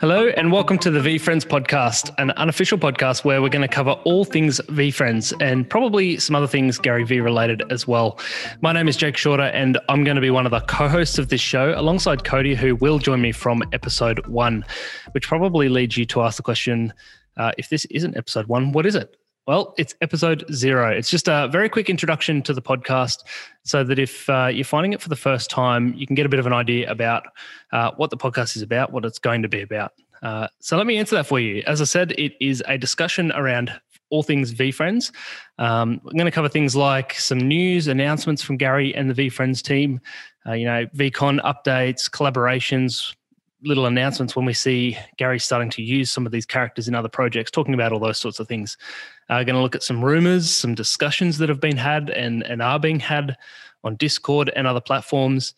Hello, and welcome to the VeeFriends podcast, an unofficial podcast where we're going to cover all things VeeFriends and probably some other things Gary Vee related as well. My name is Jake Shorter, and I'm going to be one of the co hosts of this show alongside Cody, who will join me from episode one, which probably leads you to ask the question uh, if this isn't episode one, what is it? Well, it's episode zero. It's just a very quick introduction to the podcast so that if uh, you're finding it for the first time, you can get a bit of an idea about uh, what the podcast is about, what it's going to be about. Uh, so let me answer that for you. As I said, it is a discussion around all things VeeFriends. Um, I'm going to cover things like some news, announcements from Gary and the VeeFriends team, uh, you know, VeeCon updates, collaborations, little announcements when we see Gary starting to use some of these characters in other projects, talking about all those sorts of things. Uh, going to look at some rumors, some discussions that have been had and, and are being had on Discord and other platforms.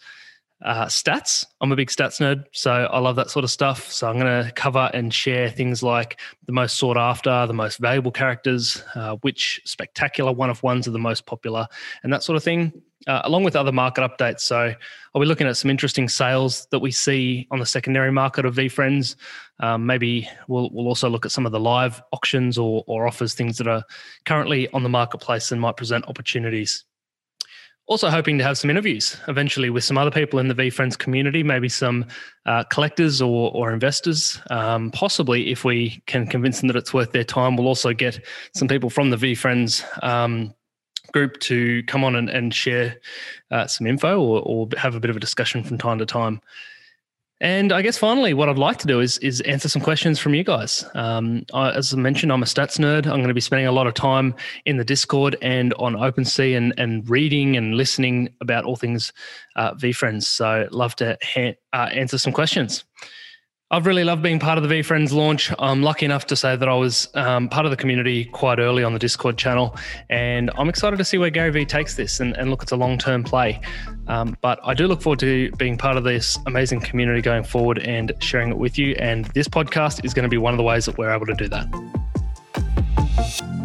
Uh, stats. I'm a big stats nerd, so I love that sort of stuff. So I'm going to cover and share things like the most sought after, the most valuable characters, uh, which spectacular one of ones are the most popular, and that sort of thing uh, along with other market updates. So I'll be looking at some interesting sales that we see on the secondary market of VeeFriends. Um, maybe we'll, we'll also look at some of the live auctions or, or offers, things that are currently on the marketplace and might present opportunities. Also, hoping to have some interviews eventually with some other people in the VeeFriends community, maybe some uh, collectors or, or investors. Um, possibly, if we can convince them that it's worth their time, we'll also get some people from the VeeFriends um, group to come on and, and share uh, some info or, or have a bit of a discussion from time to time. And I guess finally, what I'd like to do is is answer some questions from you guys. Um, I, as I mentioned, I'm a stats nerd. I'm going to be spending a lot of time in the Discord and on OpenSea and and reading and listening about all things uh, VeeFriends. So love to ha- uh, answer some questions. I've really loved being part of the VeeFriends launch. I'm lucky enough to say that I was um, part of the community quite early on the Discord channel, and I'm excited to see where Gary Vee takes this and, and look, it's a long term play. Um, but I do look forward to being part of this amazing community going forward and sharing it with you. And this podcast is going to be one of the ways that we're able to do that.